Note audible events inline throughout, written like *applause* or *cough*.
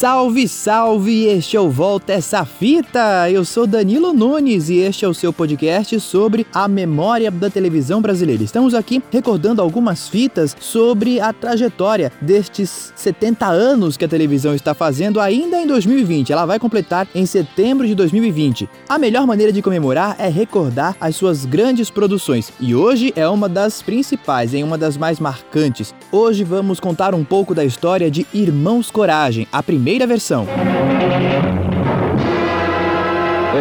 Salve, salve! Este é o Volta Essa Fita! Eu sou Danilo Nunes e este é o seu podcast sobre a memória da televisão brasileira. Estamos aqui recordando algumas fitas sobre a trajetória destes 70 anos que a televisão está fazendo ainda em 2020. Ela vai completar em setembro de 2020. A melhor maneira de comemorar é recordar as suas grandes produções e hoje é uma das principais, em uma das mais marcantes. Hoje vamos contar um pouco da história de Irmãos Coragem, a primeira versão.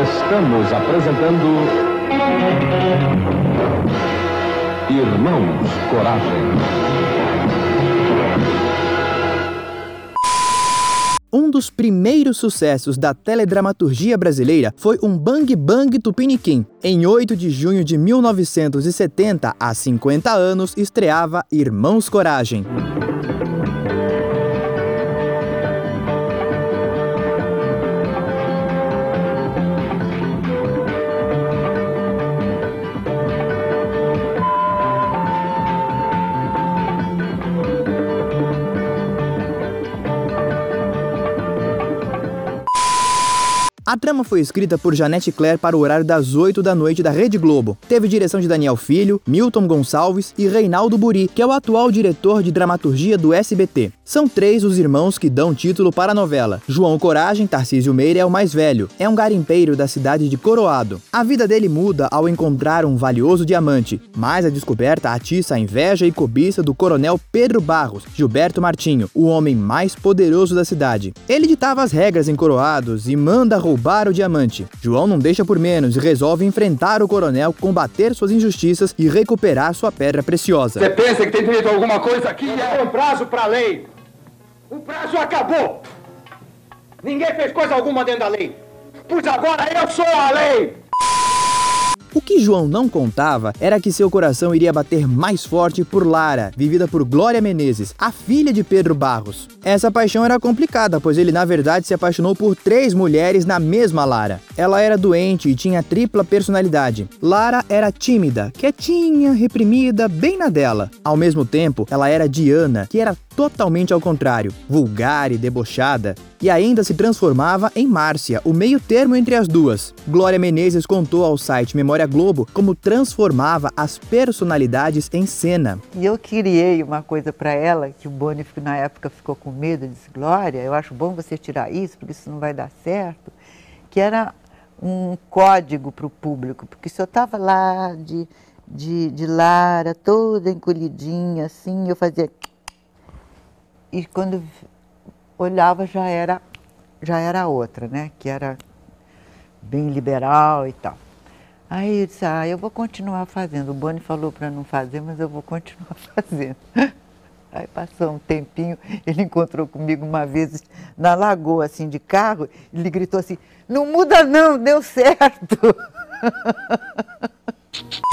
Estamos apresentando Irmãos Coragem. Um dos primeiros sucessos da teledramaturgia brasileira foi um Bang Bang Tupiniquim. Em 8 de junho de 1970, há 50 anos, estreava Irmãos Coragem. A trama foi escrita por Janete Claire para o horário das 8 da noite da Rede Globo. Teve direção de Daniel Filho, Milton Gonçalves e Reinaldo Buri, que é o atual diretor de dramaturgia do SBT. São três os irmãos que dão título para a novela. João Coragem, Tarcísio Meira, é o mais velho. É um garimpeiro da cidade de Coroado. A vida dele muda ao encontrar um valioso diamante, mas a descoberta atiça a inveja e cobiça do coronel Pedro Barros, Gilberto Martinho, o homem mais poderoso da cidade. Ele ditava as regras em Coroados e manda roubar o diamante. João não deixa por menos e resolve enfrentar o coronel, combater suas injustiças e recuperar sua pedra preciosa. Você pensa que tem direito a alguma coisa aqui? É um prazo pra lei. O prazo acabou. Ninguém fez coisa alguma dentro da lei. Pois agora eu sou a lei. O que João não contava era que seu coração iria bater mais forte por Lara, vivida por Glória Menezes, a filha de Pedro Barros. Essa paixão era complicada, pois ele na verdade se apaixonou por três mulheres na mesma Lara. Ela era doente e tinha tripla personalidade. Lara era tímida, quietinha, reprimida, bem na dela. Ao mesmo tempo, ela era Diana, que era totalmente ao contrário, vulgar e debochada, e ainda se transformava em Márcia, o meio termo entre as duas. Glória Menezes contou ao site Memória Globo como transformava as personalidades em cena. E eu criei uma coisa para ela, que o Boni na época ficou com medo, disse, Glória, eu acho bom você tirar isso, porque isso não vai dar certo, que era um código para o público, porque se eu estava lá de, de, de Lara, toda encolhidinha, assim, eu fazia e quando olhava já era já era outra, né? Que era bem liberal e tal. Aí eu disse, ah, eu vou continuar fazendo. O Boni falou para não fazer, mas eu vou continuar *laughs* fazendo. Aí passou um tempinho, ele encontrou comigo uma vez na lagoa, assim, de carro, ele gritou assim, não muda não, deu certo. *laughs*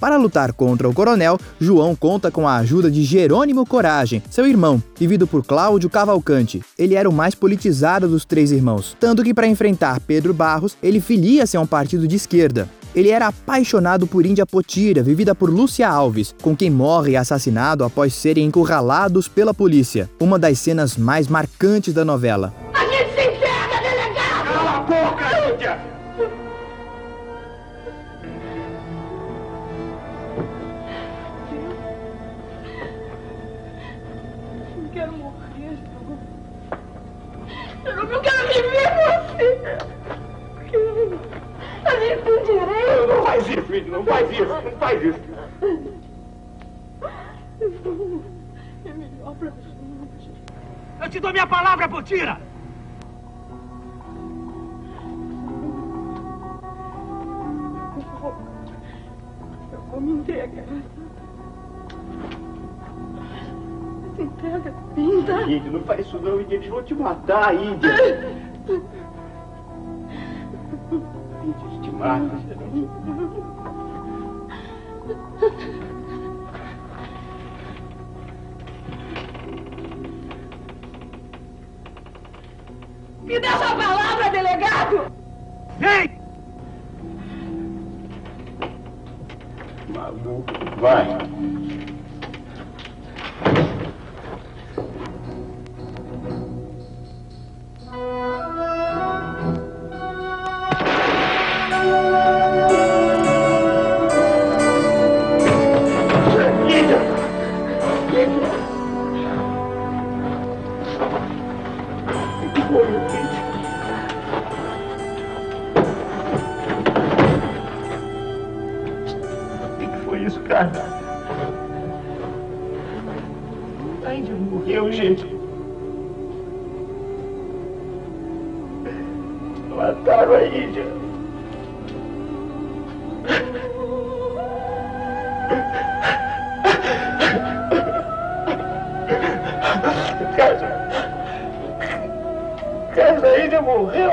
Para lutar contra o coronel, João conta com a ajuda de Jerônimo Coragem, seu irmão, vivido por Cláudio Cavalcante. Ele era o mais politizado dos três irmãos, tanto que para enfrentar Pedro Barros, ele filia-se a um partido de esquerda. Ele era apaixonado por Índia Potira, vivida por Lúcia Alves, com quem morre assassinado após serem encurralados pela polícia. Uma das cenas mais marcantes da novela. Isso, não faz isso. É melhor pra gente. Eu te dou minha palavra, Potira! Eu vou me entregar. Se entrega, pinta. Índia, não faz isso não, Índia, eles vão te matar, Índia. *laughs* Índia, eles te matam. Me dá sua palavra, delegado! Vem! Maluco, vai. Cara? A Índia morreu, gente. Mataram a Índia. Casa. Casa, a Índia morreu,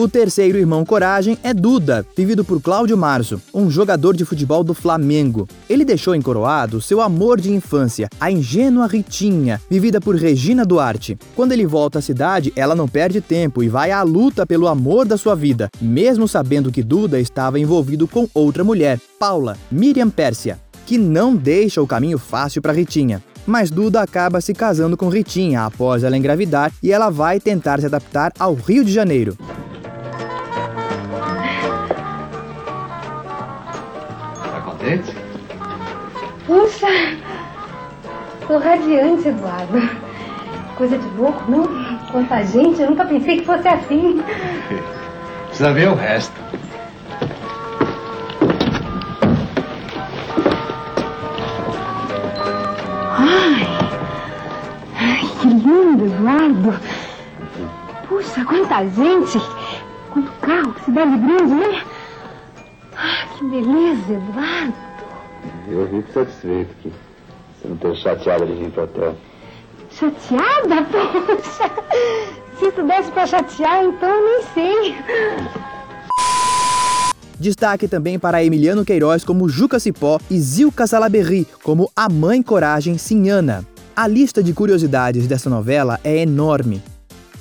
O terceiro irmão Coragem é Duda, vivido por Cláudio Marzo, um jogador de futebol do Flamengo. Ele deixou em Coroado seu amor de infância, a ingênua Ritinha, vivida por Regina Duarte. Quando ele volta à cidade, ela não perde tempo e vai à luta pelo amor da sua vida, mesmo sabendo que Duda estava envolvido com outra mulher, Paula, Miriam Pérsia, que não deixa o caminho fácil para Ritinha. Mas Duda acaba se casando com Ritinha após ela engravidar e ela vai tentar se adaptar ao Rio de Janeiro. Puxa, tô radiante, Eduardo. Coisa de louco, não? Quanta gente, eu nunca pensei que fosse assim. Precisa ver o resto. Ai, ai, que lindo, Eduardo. Puxa, quanta gente. Quanto carro que cidade grande, né? Ah, que beleza, Eduardo. Eu fico satisfeito que você não esteja chateada de vir pro hotel. Chateada? Poxa, se isso desse pra chatear, então eu nem sei. Destaque também para Emiliano Queiroz como Juca Cipó e Zilka Salaberry como a mãe coragem Sinhana. A lista de curiosidades dessa novela é enorme.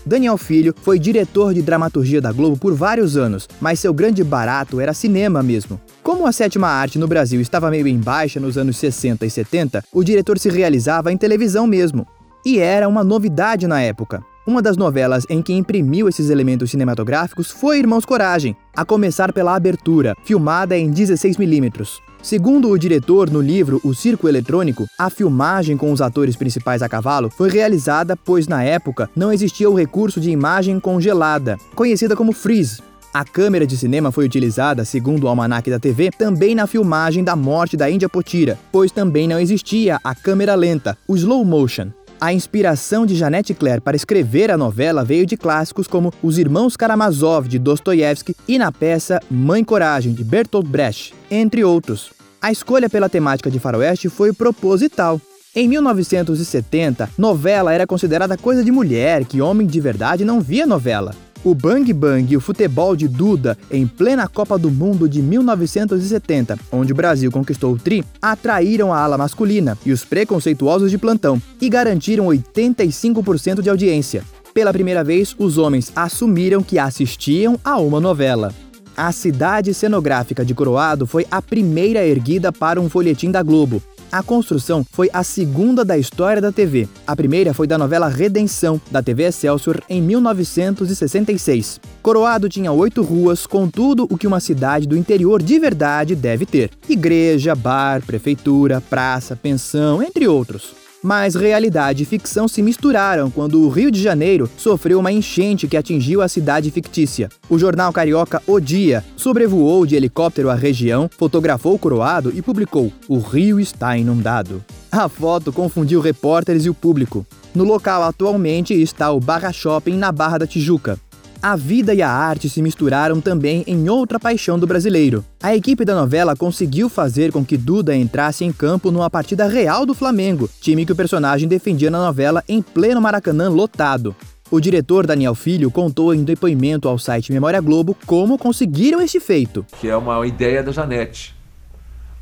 Daniel Filho foi diretor de dramaturgia da Globo por vários anos, mas seu grande barato era cinema mesmo. Como a sétima arte no Brasil estava meio em baixa nos anos 60 e 70, o diretor se realizava em televisão mesmo. E era uma novidade na época. Uma das novelas em que imprimiu esses elementos cinematográficos foi Irmãos Coragem, a começar pela abertura, filmada em 16mm. Segundo o diretor no livro O Circo Eletrônico, a filmagem com os atores principais a cavalo foi realizada pois na época não existia o recurso de imagem congelada, conhecida como freeze. A câmera de cinema foi utilizada, segundo o almanaque da TV, também na filmagem da morte da Índia Potira, pois também não existia a câmera lenta, o slow motion. A inspiração de Janete Claire para escrever a novela veio de clássicos como Os Irmãos Karamazov, de Dostoiévski, e na peça Mãe Coragem, de Bertolt Brecht, entre outros. A escolha pela temática de faroeste foi proposital. Em 1970, novela era considerada coisa de mulher, que homem de verdade não via novela. O Bang Bang e o futebol de Duda, em plena Copa do Mundo de 1970, onde o Brasil conquistou o tri, atraíram a ala masculina e os preconceituosos de plantão e garantiram 85% de audiência. Pela primeira vez, os homens assumiram que assistiam a uma novela. A cidade cenográfica de Coroado foi a primeira erguida para um folhetim da Globo. A construção foi a segunda da história da TV. A primeira foi da novela Redenção, da TV Excelsior, em 1966. Coroado tinha oito ruas, com tudo o que uma cidade do interior de verdade deve ter: igreja, bar, prefeitura, praça, pensão, entre outros. Mas realidade e ficção se misturaram quando o Rio de Janeiro sofreu uma enchente que atingiu a cidade fictícia. O jornal carioca O Dia sobrevoou de helicóptero a região, fotografou o coroado e publicou: O rio está inundado. A foto confundiu repórteres e o público. No local atualmente está o Barra Shopping na Barra da Tijuca. A vida e a arte se misturaram também em outra paixão do brasileiro. A equipe da novela conseguiu fazer com que Duda entrasse em campo numa partida real do Flamengo, time que o personagem defendia na novela em pleno Maracanã lotado. O diretor Daniel Filho contou em depoimento ao site Memória Globo como conseguiram este feito. Que é uma ideia da Janete.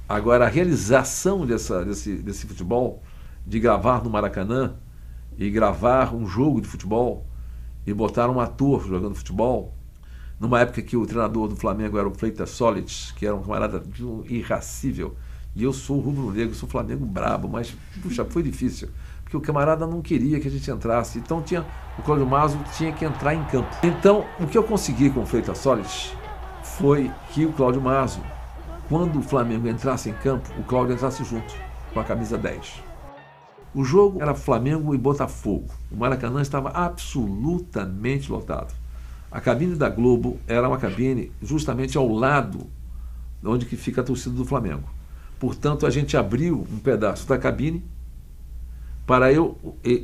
Agora, a realização dessa, desse, desse futebol, de gravar no Maracanã e gravar um jogo de futebol, e botaram um ator jogando futebol, numa época que o treinador do Flamengo era o Freitas Solites, que era um camarada irracível, e eu sou rubro-negro, sou Flamengo brabo, mas, puxa, foi difícil, porque o camarada não queria que a gente entrasse, então tinha, o Cláudio Mazo tinha que entrar em campo. Então, o que eu consegui com o Freitas Solites foi que o Cláudio Mazo, quando o Flamengo entrasse em campo, o Cláudio entrasse junto, com a camisa 10. O jogo era Flamengo e Botafogo. O Maracanã estava absolutamente lotado. A cabine da Globo era uma cabine justamente ao lado onde que fica a torcida do Flamengo. Portanto, a gente abriu um pedaço da cabine para eu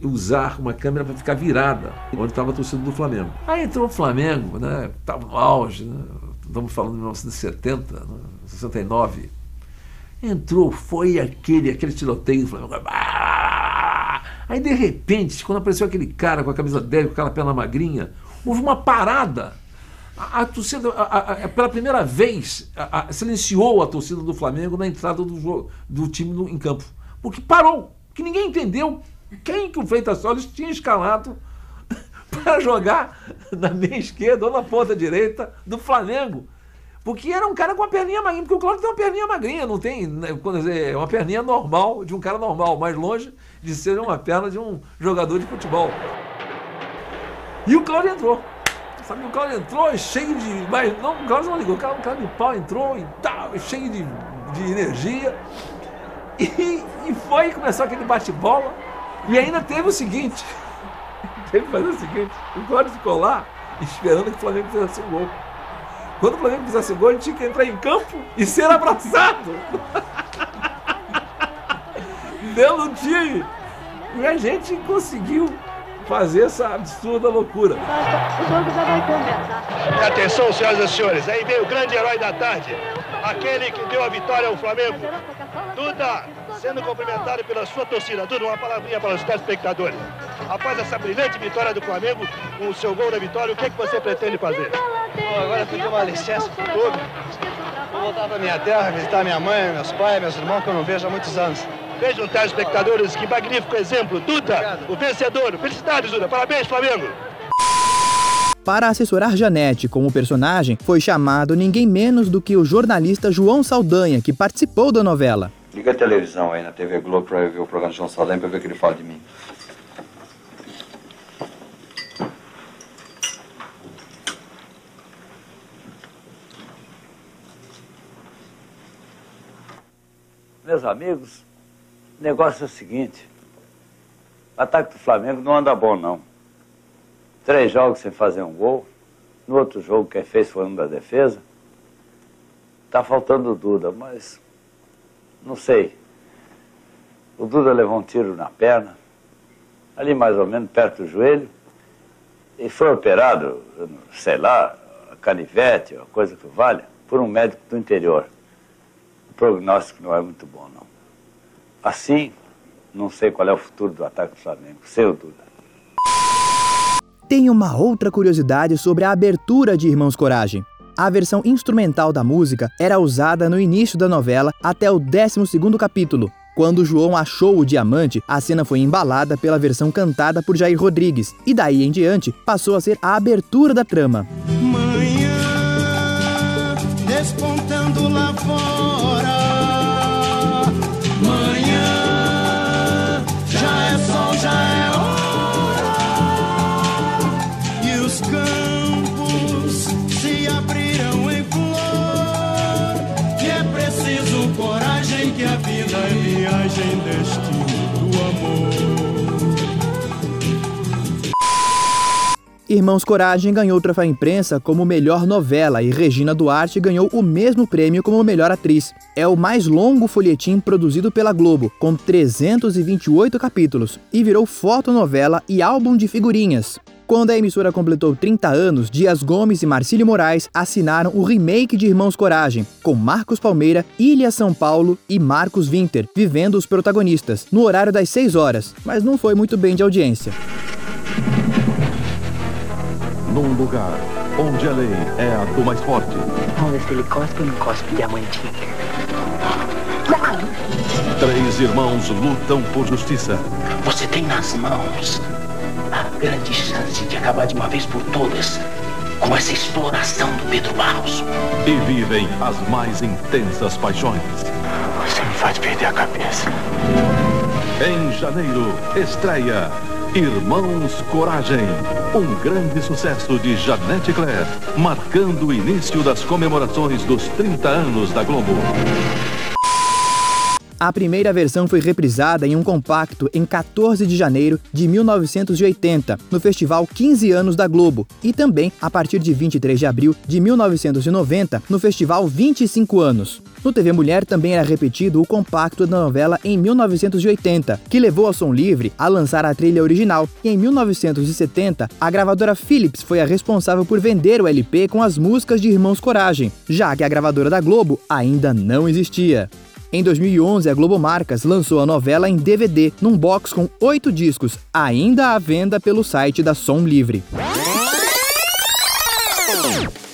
usar uma câmera para ficar virada onde estava a torcida do Flamengo. Aí entrou o Flamengo, né? Estava no auge, né? estamos falando de 1970, né? 69. Entrou, foi aquele, aquele tiroteio do Flamengo. Aí, de repente, quando apareceu aquele cara com a camisa 10, com aquela perna magrinha, houve uma parada. A, a torcida, a, pela primeira vez, silenciou a torcida do Flamengo na entrada do, jogo, do time no, em campo. Porque parou, que ninguém entendeu quem que o Freitas Solis tinha escalado *laughs* para jogar na meia esquerda ou na ponta direita do Flamengo. Porque era um cara com uma perninha magrinha, porque o Cláudio tem uma perninha magrinha, não tem, né, quando dizer, é uma perninha normal, de um cara normal, mais longe de ser uma perna de um jogador de futebol. E o Cláudio entrou. Sabe, o Cláudio entrou cheio de. Mas não, o Cláudio não ligou, o cara de pau entrou e tal, cheio de, de energia. E, e foi, começou aquele bate-bola. E ainda teve o seguinte: *laughs* teve que fazer o seguinte, o Cláudio ficou lá esperando que o Flamengo fizesse um gol. Quando o Flamengo fizesse gol, ele tinha que entrar em campo e ser abraçado. Pelo time. E a gente conseguiu fazer essa absurda loucura. O jogo já vai começar. Atenção, senhoras e senhores, aí vem o grande herói da tarde, aquele que deu a vitória ao Flamengo. Duda, sendo cumprimentado pela sua torcida. Duda, uma palavrinha para os telespectadores. Após essa brilhante vitória do Flamengo, com o seu gol da vitória, o que, é que você pretende fazer? Bom, agora pedir uma licença para o clube. Vou voltar para minha terra, visitar minha mãe, meus pais, meus irmãos, que eu não vejo há muitos anos. Vejam, telespectadores, que magnífico exemplo. Duda, Obrigado. o vencedor. Felicidades, Duda. Parabéns, Flamengo. Para assessorar Janete como personagem, foi chamado ninguém menos do que o jornalista João Saldanha, que participou da novela. Liga a televisão aí na TV Globo para ver o programa de João Saldanha para ver o que ele fala de mim. Meus amigos, o negócio é o seguinte: o ataque do Flamengo não anda bom, não. Três jogos sem fazer um gol. No outro jogo, quem fez foi um da defesa. Tá faltando o Duda, mas não sei. O Duda levou um tiro na perna, ali mais ou menos perto do joelho, e foi operado, sei lá, canivete, uma coisa que vale, por um médico do interior. Prognóstico não é muito bom, não. Assim, não sei qual é o futuro do ataque do Flamengo, sem Duda. Tem uma outra curiosidade sobre a abertura de Irmãos Coragem. A versão instrumental da música era usada no início da novela até o 12º capítulo. Quando João achou o diamante, a cena foi embalada pela versão cantada por Jair Rodrigues, e daí em diante passou a ser a abertura da trama. Despontando lá fora. Irmãos Coragem ganhou o troféu imprensa como melhor novela e Regina Duarte ganhou o mesmo prêmio como melhor atriz. É o mais longo folhetim produzido pela Globo, com 328 capítulos, e virou fotonovela e álbum de figurinhas. Quando a emissora completou 30 anos, Dias Gomes e Marcílio Moraes assinaram o remake de Irmãos Coragem, com Marcos Palmeira, Ilha São Paulo e Marcos Winter, vivendo os protagonistas, no horário das 6 horas, mas não foi muito bem de audiência. Num lugar onde a lei é a do mais forte. Vamos ver se ele cospe ou não cospe diamantinho. Três irmãos lutam por justiça. Você tem nas mãos a grande chance de acabar de uma vez por todas com essa exploração do Pedro Barros. E vivem as mais intensas paixões. Você me faz perder a cabeça. Em janeiro, estreia Irmãos Coragem. Um grande sucesso de Janete Claire, marcando o início das comemorações dos 30 anos da Globo. A primeira versão foi reprisada em um compacto em 14 de janeiro de 1980, no festival 15 anos da Globo, e também a partir de 23 de abril de 1990, no festival 25 anos. No TV Mulher também era repetido o compacto da novela em 1980, que levou a Som Livre a lançar a trilha original, e em 1970 a gravadora Philips foi a responsável por vender o LP com as músicas de Irmãos Coragem, já que a gravadora da Globo ainda não existia. Em 2011, a Globo Marcas lançou a novela em DVD, num box com oito discos, ainda à venda pelo site da Som Livre.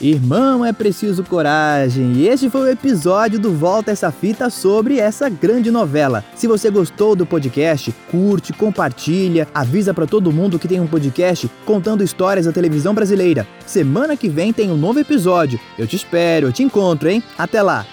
Irmão, é preciso coragem. E este foi o episódio do Volta essa fita sobre essa grande novela. Se você gostou do podcast, curte, compartilha, avisa para todo mundo que tem um podcast contando histórias da televisão brasileira. Semana que vem tem um novo episódio. Eu te espero, eu te encontro, hein? Até lá.